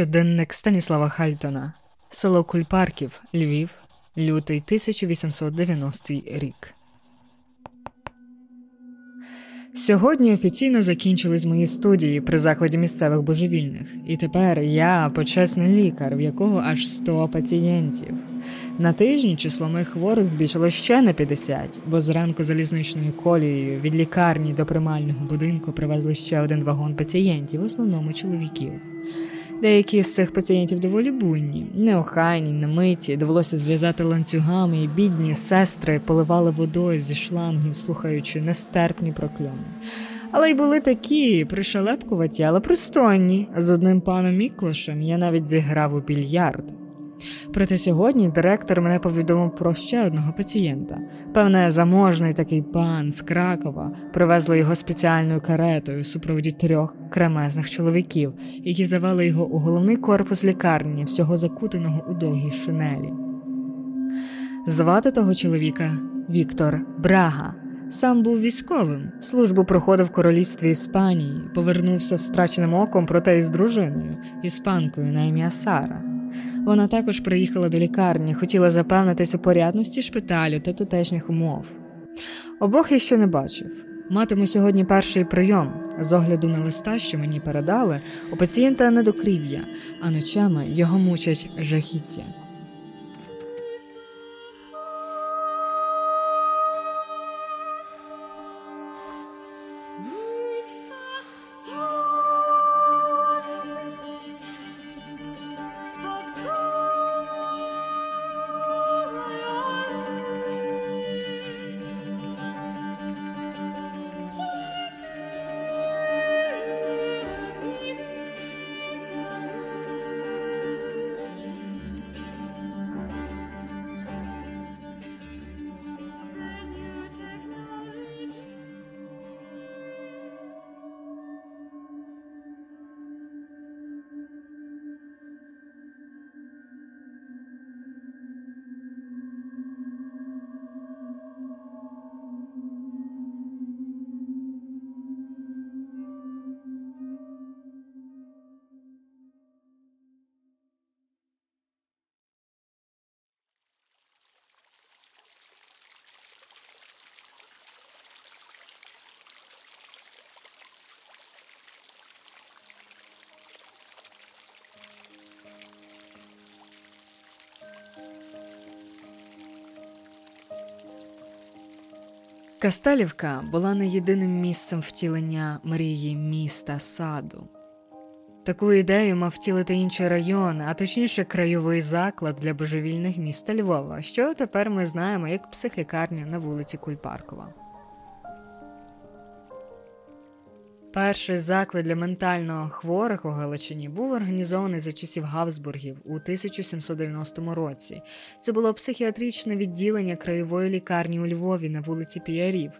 Щоденник Станіслава Хальтона, село Кульпарків, Львів, лютий 1890 рік. Сьогодні офіційно закінчились мої студії при закладі місцевих божевільних, і тепер я почесний лікар, в якого аж 100 пацієнтів. На тижні число моїх хворих збільшило ще на 50, бо зранку залізничною колією від лікарні до примального будинку привезли ще один вагон пацієнтів, в основному чоловіків. Деякі з цих пацієнтів доволі буйні, неохайні, немиті, довелося зв'язати ланцюгами, і бідні сестри поливали водою зі шлангів, слухаючи нестерпні прокльони. Але й були такі пришелепкуваті, але пристойні. З одним паном Міклошем я навіть зіграв у більярд. Проте сьогодні директор мене повідомив про ще одного пацієнта. Певне, заможний такий пан з Кракова привезли його спеціальною каретою у супроводі трьох кремезних чоловіків, які завели його у головний корпус лікарні, всього закутаного у довгій шинелі. Звати того чоловіка Віктор Брага. Сам був військовим, службу проходив в королівстві Іспанії, повернувся втраченим оком, проте із дружиною, іспанкою на ім'я Сара. Вона також приїхала до лікарні, хотіла запевнитись у порядності шпиталю та тутешніх умов. Обох я ще не бачив. Матиму сьогодні перший прийом. З огляду на листа, що мені передали, у пацієнта недокрів'я, а ночами його мучать жахіття. Касталівка була не єдиним місцем втілення мрії міста саду. Таку ідею мав втілити інший район, а точніше краєвий заклад для божевільних міста Львова, що тепер ми знаємо як психлікарня на вулиці Кульпаркова. Перший заклад для ментально хворих у Галичині був організований за часів Габсбургів у 1790 році. Це було психіатричне відділення краєвої лікарні у Львові на вулиці Піярів.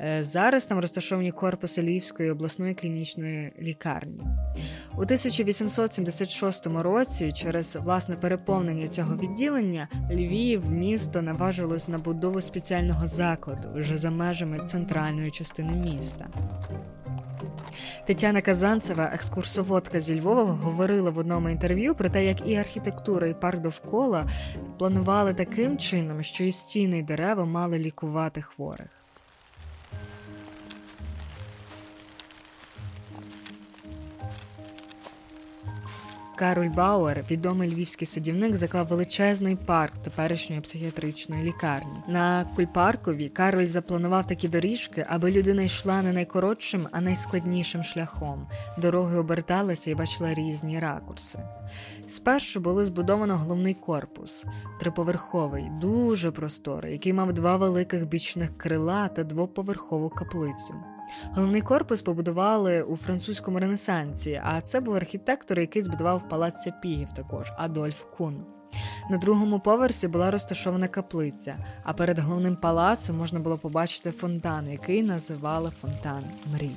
Е, зараз там розташовані корпуси Львівської обласної клінічної лікарні. У 1876 році, через власне переповнення цього відділення, Львів, місто наважилось на будову спеціального закладу вже за межами центральної частини міста. Тетяна Казанцева, екскурсоводка зі Львова, говорила в одному інтерв'ю про те, як і архітектура, і парк довкола планували таким чином, що і стіни і дерева мали лікувати хворих. Кароль Бауер, відомий львівський садівник, заклав величезний парк теперішньої психіатричної лікарні. На кульпаркові Кароль запланував такі доріжки, аби людина йшла не найкоротшим, а найскладнішим шляхом. Дороги оберталися і бачила різні ракурси. Спершу було збудовано головний корпус, триповерховий, дуже просторий, який мав два великих бічних крила та двоповерхову каплицю. Головний корпус побудували у французькому ренесансі, а це був архітектор, який збудував палац Сяпігів також Адольф Кун. На другому поверсі була розташована каплиця, а перед головним палацом можна було побачити фонтан, який називали фонтан Мрій.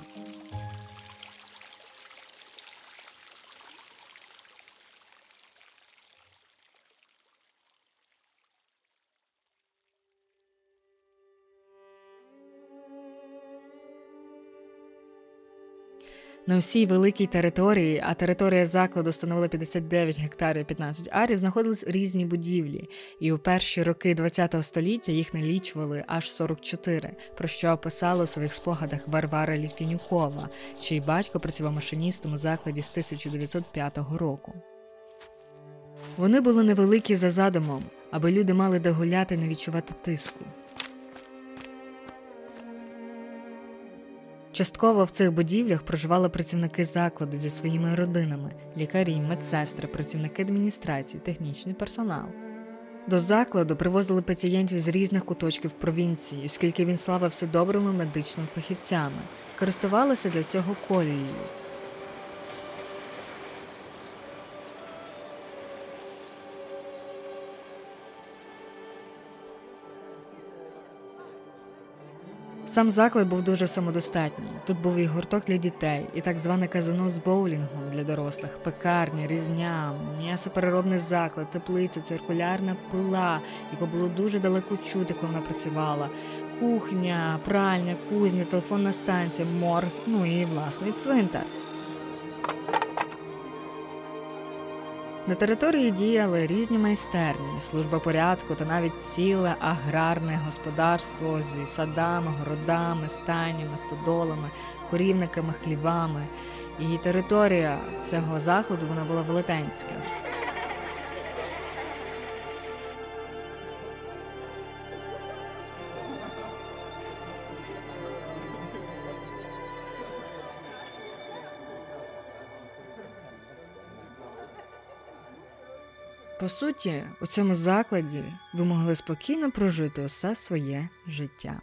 На всій великій території, а територія закладу становила 59 гектарів 15 арів, знаходились різні будівлі, і у перші роки ХХ століття їх налічували аж 44, про що описала у своїх спогадах Варвара Літвінюкова, чий батько працював машиністом у закладі з 1905 року. Вони були невеликі за задумом, аби люди мали де гуляти не відчувати тиску. Частково в цих будівлях проживали працівники закладу зі своїми родинами, лікарі, медсестри, працівники адміністрації, технічний персонал. До закладу привозили пацієнтів з різних куточків провінції, оскільки він славився добрими медичними фахівцями, користувалися для цього колією. Сам заклад був дуже самодостатній. Тут був і гурток для дітей, і так зване казино з боулінгом для дорослих, пекарня, різня, м'ясопереробний заклад, теплиця, циркулярна пила, яку було дуже далеко чути, коли вона працювала, кухня, пральня, кузня, телефонна станція, морг, ну і власний цвинтар. На території діяли різні майстерні, служба порядку та навіть ціле аграрне господарство зі садами, городами, стайнями, стодолами, корівниками, хлівами. І територія цього заходу вона була велетенська. По суті, у цьому закладі ви могли спокійно прожити усе своє життя.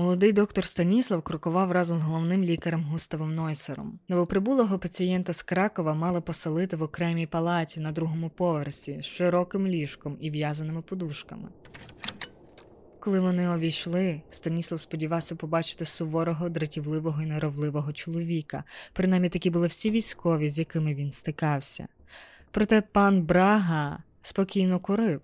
Молодий доктор Станіслав крокував разом з головним лікарем Густавом Нойсером. Новоприбулого пацієнта з Кракова мали поселити в окремій палаті на другому поверсі з широким ліжком і в'язаними подушками. Коли вони увійшли, Станіслав сподівався побачити суворого, дратівливого і неровливого чоловіка, принаймні такі були всі військові, з якими він стикався. Проте пан Брага спокійно курив.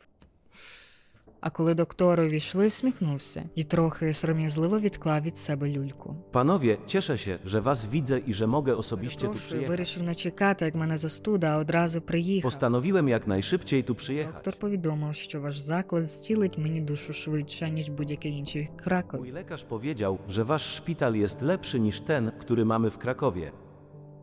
А коли доктори увійшли, всміхнувся і трохи сором'язливо відклав від себе люльку. Panowie, cieszę się, że was widzę i że mogę osobiście tu Прошу, przyjechać. вирішив не чекати, як мене застуда, а одразу приїхав. Postanowiłem jak najszybciej tu przyjechać. Доктор повідомив, що ваш заклад зцілить мені душу швидше, ніж будь-який інший в Кракові. Mój lekarz powiedział, że wasz szpital jest lepszy niż ten, który mamy w Krakowie.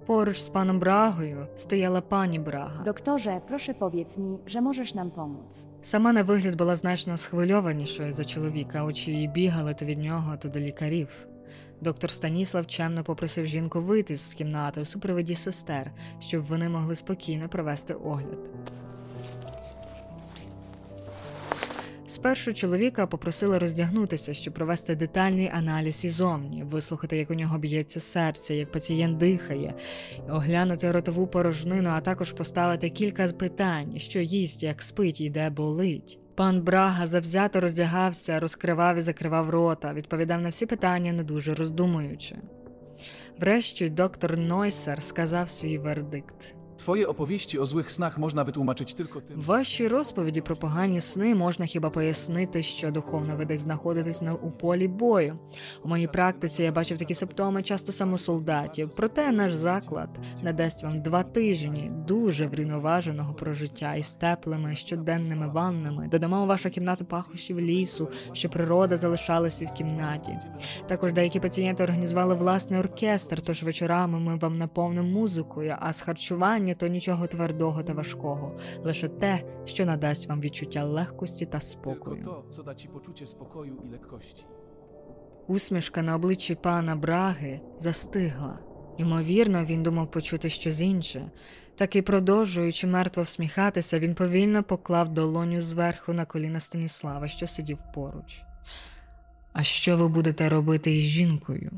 Поруч з паном Брагою стояла пані Брага. Doktorze, proszę powiedz mi, że możesz nam pomóc. Сама на вигляд була значно схвильованішою за чоловіка, очі її бігали то від нього, то до лікарів. Доктор Станіслав чемно попросив жінку вийти з кімнати у супроводі сестер, щоб вони могли спокійно провести огляд. Спершу чоловіка попросили роздягнутися, щоб провести детальний аналіз ізомні, вислухати, як у нього б'ється серце, як пацієнт дихає, оглянути ротову порожнину, а також поставити кілька питань, що їсть, як спить і де болить. Пан Брага завзято роздягався, розкривав і закривав рота, відповідав на всі питання, не дуже роздумуючи. Врешті доктор Нойсер сказав свій вердикт. Twoje opowieści o złych snach można wytłumaczyć tylko tym. Ваші розповіді про погані сни можна хіба пояснити, що духовно ви десь знаходитесь на у полі бою. У моїй практиці я бачив такі симптоми часто саме у солдатів. Проте наш заклад надасть вам два тижні дуже врівноваженого прожиття із теплими щоденними ваннами. Додамо у вашу кімнату пахощів лісу, що природа залишалася в кімнаті. Також деякі пацієнти організували власний оркестр, тож вечорами ми вам наповнимо музикою, а з харчування прийнято нічого твердого та важкого, лише те, що надасть вам відчуття легкості та спокою. Усмішка на обличчі пана Браги застигла. Ймовірно, він думав почути щось інше. Так і продовжуючи мертво всміхатися, він повільно поклав долоню зверху на коліна Станіслава, що сидів поруч. А що ви будете робити із жінкою?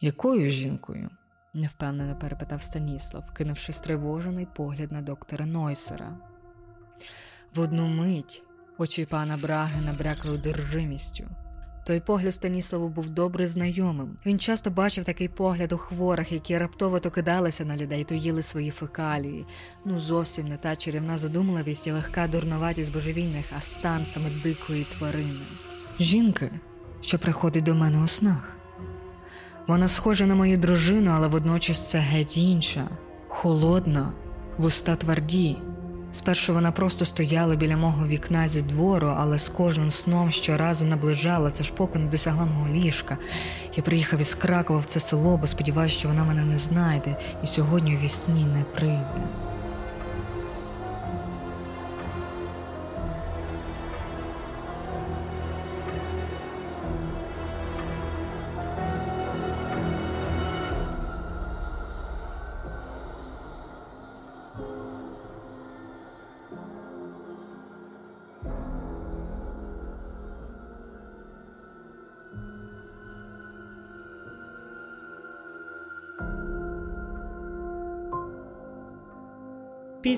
Якою жінкою? Невпевнено перепитав Станіслав, кинувши стривожений погляд на доктора Нойсера. В одну мить очі пана Браги набрякли одержимістю. Той погляд Станіславу був добре знайомим. Він часто бачив такий погляд у хворих, які раптово то кидалися на людей, то їли свої фекалії. Ну зовсім не та чарівна задумливість і легка дурноватість божевільних, а стан саме дикої тварини. Жінки, що приходить до мене у снах. Вона схожа на мою дружину, але водночас це геть інша, холодна, вуста тверді. Спершу вона просто стояла біля мого вікна зі двору, але з кожним сном щоразу наближала, це ж поки не досягла мого ліжка. Я приїхав із Кракова в це село, бо сподіваюся, що вона мене не знайде, і сьогодні у вісні не прийде.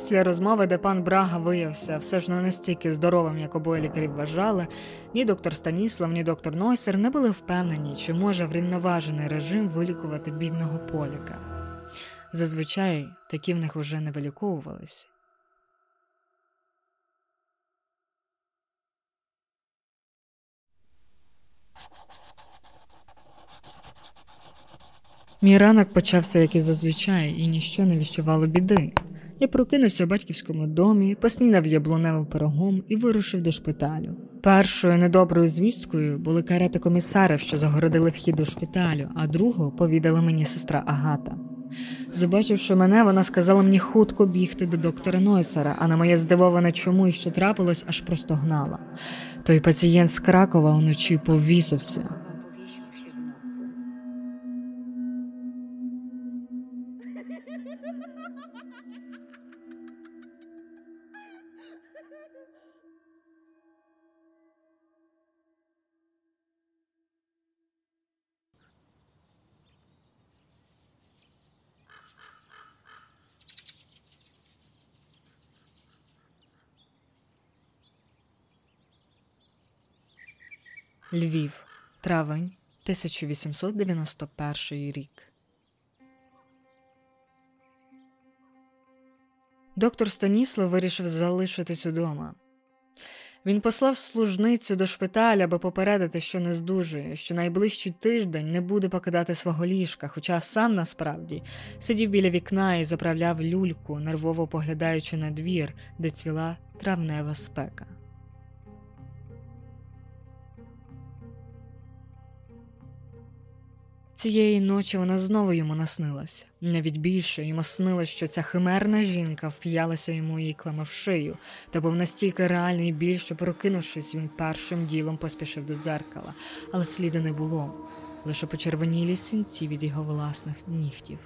Після розмови, де пан Брага виявився все ж не настільки здоровим, як обоє лікарі вважали, ні доктор Станіслав, ні доктор Нойсер не були впевнені, чи може врівноважений режим вилікувати бідного поліка. Зазвичай такі в них уже не виліковувалися. Мій ранок почався, як і зазвичай, і ніщо не віщувало біди. Я прокинувся у батьківському домі, поснідав яблуневим пирогом і вирушив до шпиталю. Першою недоброю звісткою були карети комісарів, що загородили вхід до шпиталю, а другу повідала мені сестра Агата. Побачивши мене, вона сказала мені хутко бігти до доктора Нойсера, а на моє здивоване чому і що трапилось, аж простогнала. Той пацієнт з Кракова уночі повісився. Львів, травень 1891 рік. Доктор Станіслав вирішив залишитись удома. Він послав служницю до шпиталя, аби попередити, що не здужує, що найближчий тиждень не буде покидати свого ліжка, хоча сам насправді сидів біля вікна і заправляв люльку, нервово поглядаючи на двір, де цвіла травнева спека. Цієї ночі вона знову йому наснилася. Навіть більше йому снилось, що ця химерна жінка вп'ялася йому і клама в шию, та був настільки реальний біль, що, прокинувшись, він першим ділом поспішив до дзеркала, але сліду не було, лише почервонілі синці від його власних нігтів.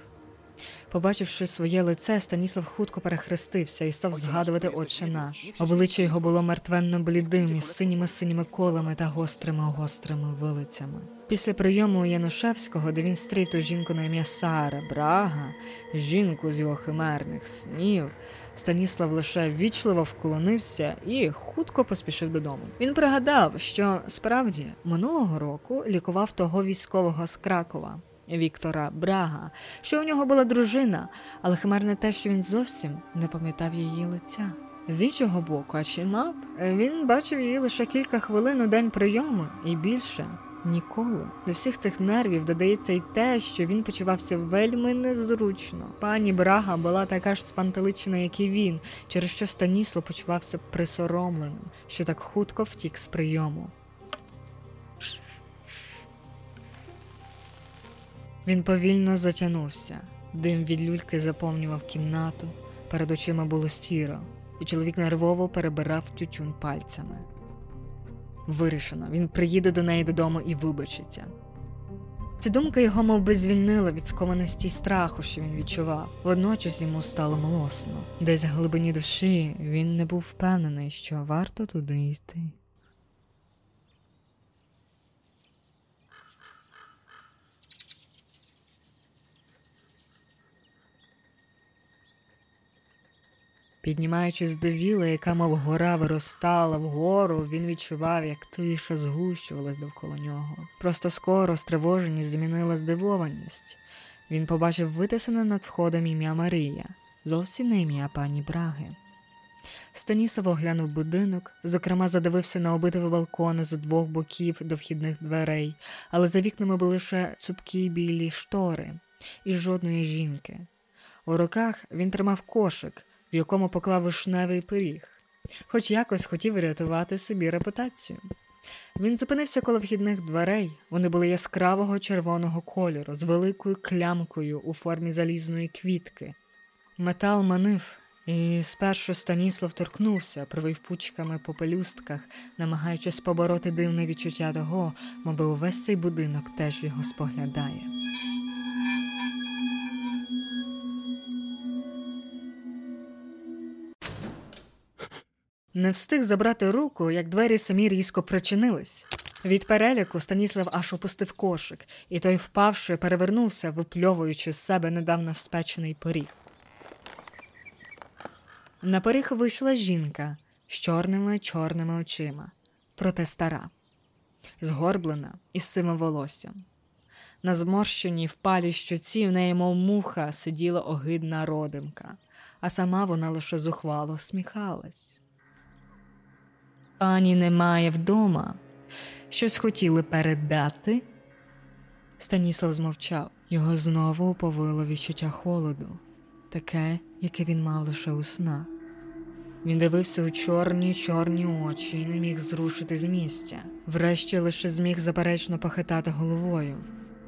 Побачивши своє лице, Станіслав хутко перехрестився і став згадувати Отче наш. Обличчя його було мертвенно блідим із синіми синіми колами та гострими гострими вилицями. Після прийому у Янушевського, де він стрів ту жінку на ім'я Сара Брага, жінку з його химерних снів, Станіслав лише вічливо вклонився і хутко поспішив додому. Він пригадав, що справді минулого року лікував того військового з Кракова. Віктора Брага, що у нього була дружина, але химерне те, що він зовсім не пам'ятав її лиця. З іншого боку, а чи мав, він бачив її лише кілька хвилин у день прийому і більше ніколи. До всіх цих нервів додається й те, що він почувався вельми незручно. Пані Брага була така ж спантеличена, як і він, через що Станіслав почувався присоромленим, що так хутко втік з прийому. Він повільно затягнувся. Дим від люльки заповнював кімнату, перед очима було сіро, і чоловік нервово перебирав тютюн пальцями. Вирішено, він приїде до неї додому і вибачиться. Ця думка його мов би, звільнила від скованості й страху, що він відчував. Водночас йому стало млосно. Десь в глибині душі він не був впевнений, що варто туди йти. Піднімаючись до віли, яка, мов гора, виростала вгору, він відчував, як тиша згущувалась довкола нього. Просто скоро стривоженість змінила здивованість. Він побачив витисане над входом ім'я Марія, зовсім не ім'я пані Браги. Станісов оглянув будинок, зокрема, задивився на обидві балкони з двох боків до вхідних дверей, але за вікнами були лише цупкі білі штори і жодної жінки. У руках він тримав кошик, в якому поклав вишневий пиріг, хоч якось хотів врятувати собі репутацію. Він зупинився коло вхідних дверей, вони були яскравого червоного кольору з великою клямкою у формі залізної квітки. Метал манив, і спершу Станіслав торкнувся, провів пучками по пелюстках, намагаючись побороти дивне відчуття того, мовби увесь цей будинок теж його споглядає. Не встиг забрати руку, як двері самі різко причинились. Від переляку Станіслав аж опустив кошик, і той, впавши, перевернувся, випльовуючи з себе недавно спечений пиріг. На пиріг вийшла жінка з чорними чорними очима, проте стара, згорблена і з сивим волоссям. На зморщеній впалій щоці в неї, мов муха, сиділа огидна родимка, а сама вона лише зухвало сміхалась. Пані немає вдома. Щось хотіли передати? Станіслав змовчав. Його знову оповило відчуття холоду, таке, яке він мав лише у снах. Він дивився у чорні чорні очі і не міг зрушити з місця. Врешті лише зміг заперечно похитати головою.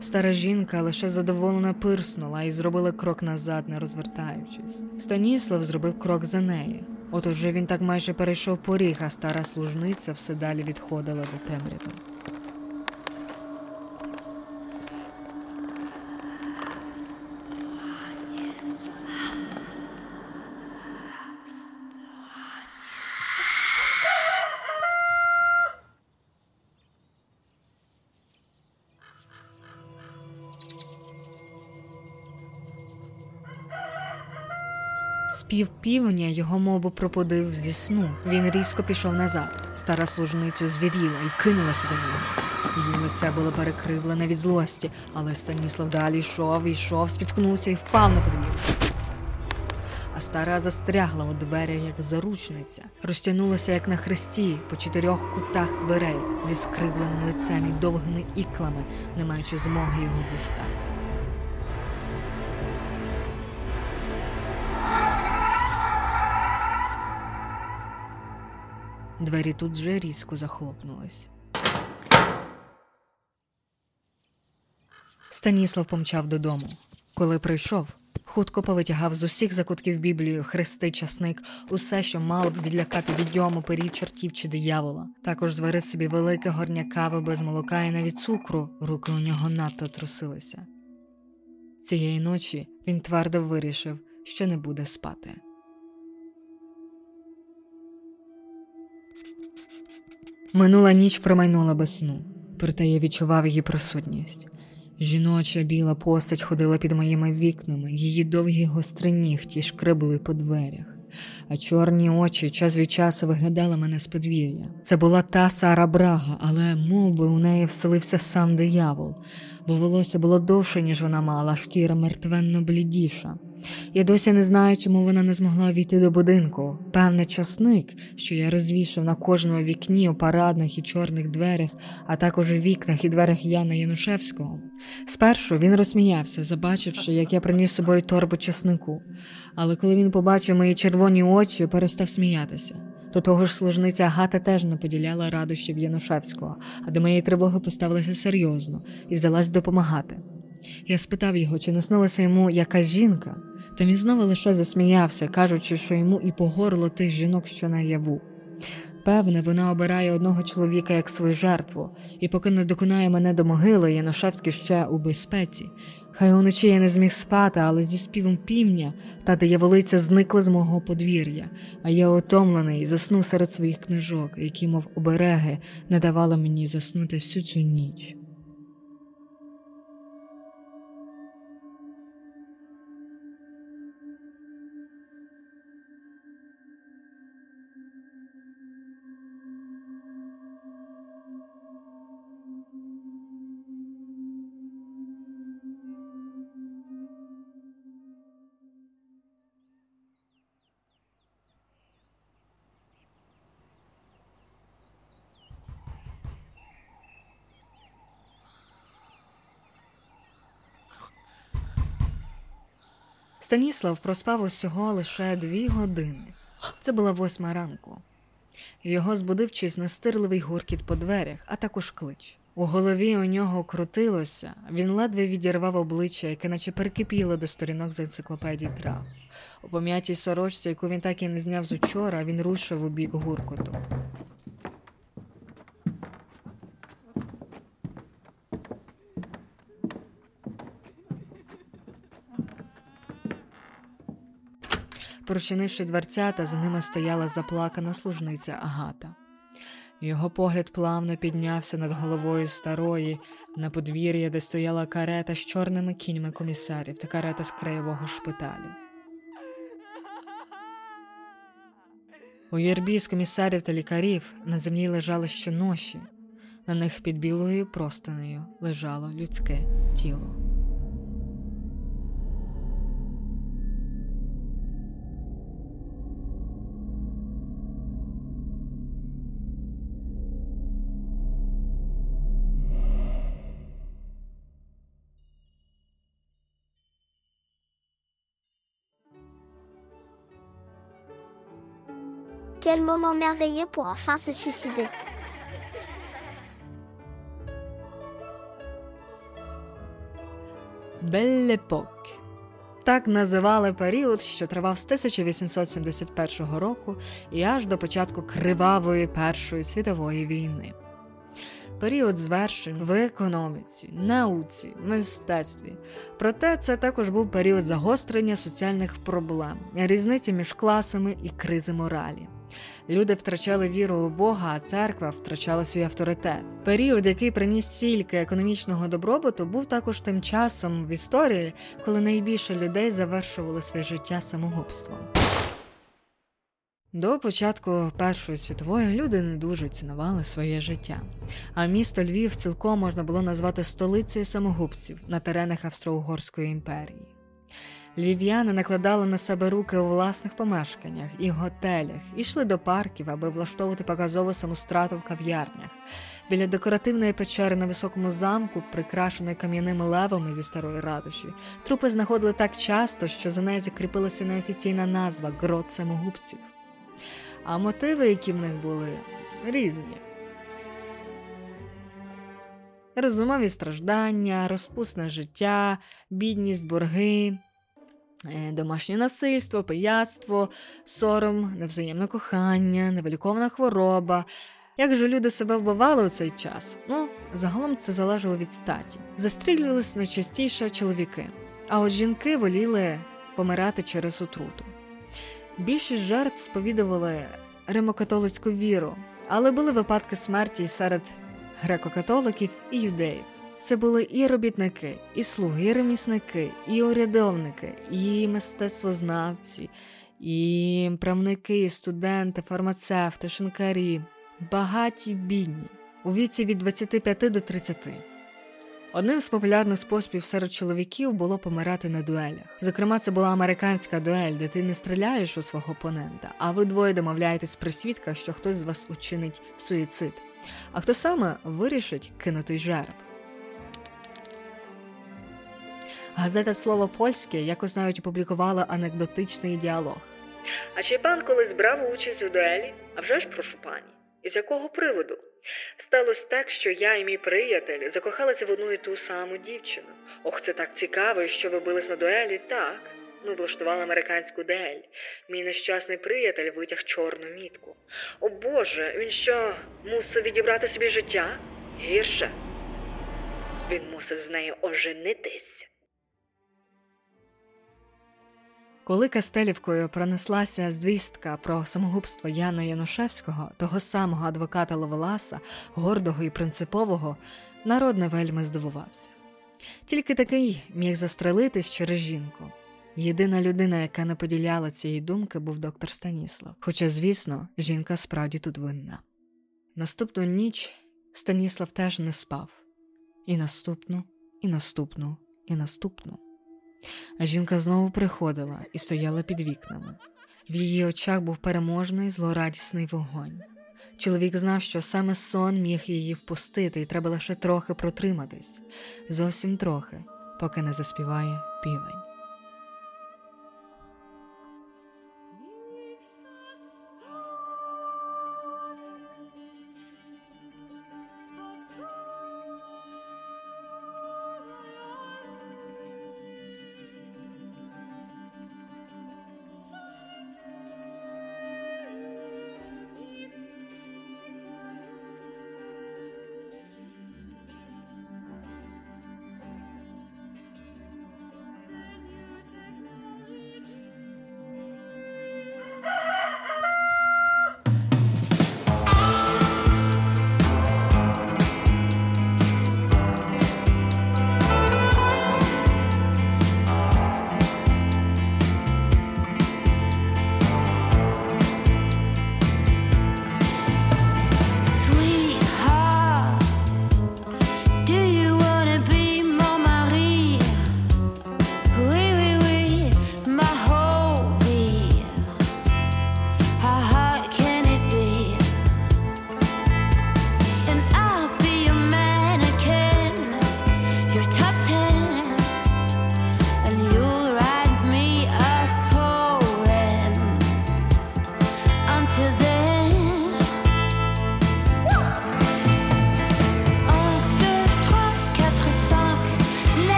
Стара жінка лише задоволено пирснула і зробила крок назад, не розвертаючись. Станіслав зробив крок за нею. От уже він так майже перейшов поріг, а стара служниця все далі відходила до темряви. Півня його мову пропудив зі сну. Він різко пішов назад. Стара служниця звіріла і кинулася до нього. Її лице було перекривлене від злості, але Станіслав далі йшов, йшов, спіткнувся і впав на подвір'я. А стара застрягла у дверях, як заручниця, розтягнулася, як на хресті, по чотирьох кутах дверей зі скривленим лицем і довгими іклами, не маючи змоги його дістати. Двері тут же різко захлопнулись. Станіслав помчав додому. Коли прийшов, хутко повитягав з усіх закутків Біблію, хрести, часник, усе, що мало б відлякати відьому, перів, чортів чи диявола. Також зварив собі велике горня кави без молока і навіть цукру, руки у нього надто трусилися. Цієї ночі він твердо вирішив, що не буде спати. Минула ніч промайнула без сну, проте я відчував її присутність. Жіноча біла постать ходила під моїми вікнами, її довгі гострі нігті шкребли по дверях, а чорні очі час від часу виглядали мене з подвір'я. Це була та Сара Брага, але мов би, у неї вселився сам диявол, бо волосся було довше, ніж вона мала, шкіра мертвенно блідіша. Я досі не знаю, чому вона не змогла війти до будинку. Певне, часник, що я розвішав на кожному вікні у парадних і чорних дверях, а також у вікнах і дверях Яна Янушевського. Спершу він розсміявся, забачивши, як я приніс з собою торбу часнику. Але коли він побачив мої червоні очі, перестав сміятися. До того ж, служниця Агата теж не поділяла радощів Янушевського, а до моєї тривоги поставилася серйозно і взялась допомагати. Я спитав його, чи наснилася йому якась жінка, та він знову лише засміявся, кажучи, що йому і по горло тих жінок, що наяву. Певне, вона обирає одного чоловіка як свою жертву, і поки не доконає мене до могили, Яношевський ще у безпеці. Хай уночі я не зміг спати, але зі співом півня та дияволиця зникла з мого подвір'я, а я отомлений заснув серед своїх книжок, які, мов обереги, не давали мені заснути всю цю ніч. Станіслав проспав усього лише дві години. Це була восьма ранку. Його збудив чийсь настирливий гуркіт по дверях, а також клич. У голові у нього крутилося, він ледве відірвав обличчя, яке наче перекипіло до сторінок з енциклопедії трав. У пом'ятій сорочці, яку він так і не зняв з учора, він рушив у бік гуркоту. Прочинивши дверцята, за ними стояла заплакана служниця Агата. Його погляд плавно піднявся над головою старої на подвір'я, де стояла карета з чорними кіньми комісарів та карета з краєвого шпиталю. У юрбі з комісарів та лікарів на землі лежали ще ноші, на них під білою простинею лежало людське тіло. Quel moment merveilleux pour enfin se suicider. Беллепок. Так називали період, що тривав з 1871 року і аж до початку кривавої Першої світової війни. Період звершень в економіці, науці, мистецтві. Проте це також був період загострення соціальних проблем, різниці між класами і кризи моралі. Люди втрачали віру у Бога, а церква втрачала свій авторитет. Період, який приніс стільки економічного добробуту, був також тим часом в історії, коли найбільше людей завершували своє життя самогубством. До початку Першої світової люди не дуже цінували своє життя, а місто Львів цілком можна було назвати столицею самогубців на теренах Австро-Угорської імперії. Львів'яни накладали на себе руки у власних помешканнях і готелях, і йшли до парків, аби влаштовувати показову самострату в кав'ярнях. Біля декоративної печери на високому замку, прикрашеної кам'яними левами зі старої ратуші, трупи знаходили так часто, що за нею закріпилася неофіційна назва грот самогубців. А мотиви, які в них були, різні. Розумові страждання, розпусне життя, бідність, борги, домашнє насильство, пияцтво, сором, невзаємне кохання, невилікована хвороба. Як же люди себе вбивали у цей час? Ну, загалом це залежало від статі. Застрілювалися найчастіше чоловіки, а от жінки воліли помирати через отруту. Більшість жертв сповідували римокатолицьку віру, але були випадки смерті серед греко-католиків і юдеїв. Це були і робітники, і слуги, і ремісники, і урядовники, і мистецтвознавці, і правники, і студенти, фармацевти, шинкарі, багаті, бідні у віці від 25 до 30. Одним з популярних способів серед чоловіків було помирати на дуелях. Зокрема, це була американська дуель, де ти не стріляєш у свого опонента, а ви двоє домовляєтесь при свідках, що хтось з вас учинить суїцид. А хто саме вирішить кинутий жереб? Газета Слово польське якось навіть опублікувала анекдотичний діалог. А чи пан колись брав участь у дуелі? А вже ж прошу пані. І з якого приводу? Сталося так, що я і мій приятель закохалися в одну і ту саму дівчину. Ох, це так цікаво, що ви бились на дуелі? Так. Ми влаштували американську дуель. Мій нещасний приятель витяг чорну мітку. О Боже, він що, мусив відібрати собі життя? Гірше. Він мусив з нею оженитись. Коли Кастелівкою пронеслася звістка про самогубство Яна Янушевського, того самого адвоката Ловеласа, гордого і принципового, народ не вельми здивувався. Тільки такий міг застрелитись через жінку. Єдина людина, яка не поділяла цієї думки, був доктор Станіслав. Хоча, звісно, жінка справді тут винна. Наступну ніч Станіслав теж не спав. І наступну, і наступну, і наступну. Жінка знову приходила і стояла під вікнами. В її очах був переможний злорадісний вогонь. Чоловік знав, що саме сон міг її впустити, і треба лише трохи протриматись, зовсім трохи, поки не заспіває півень.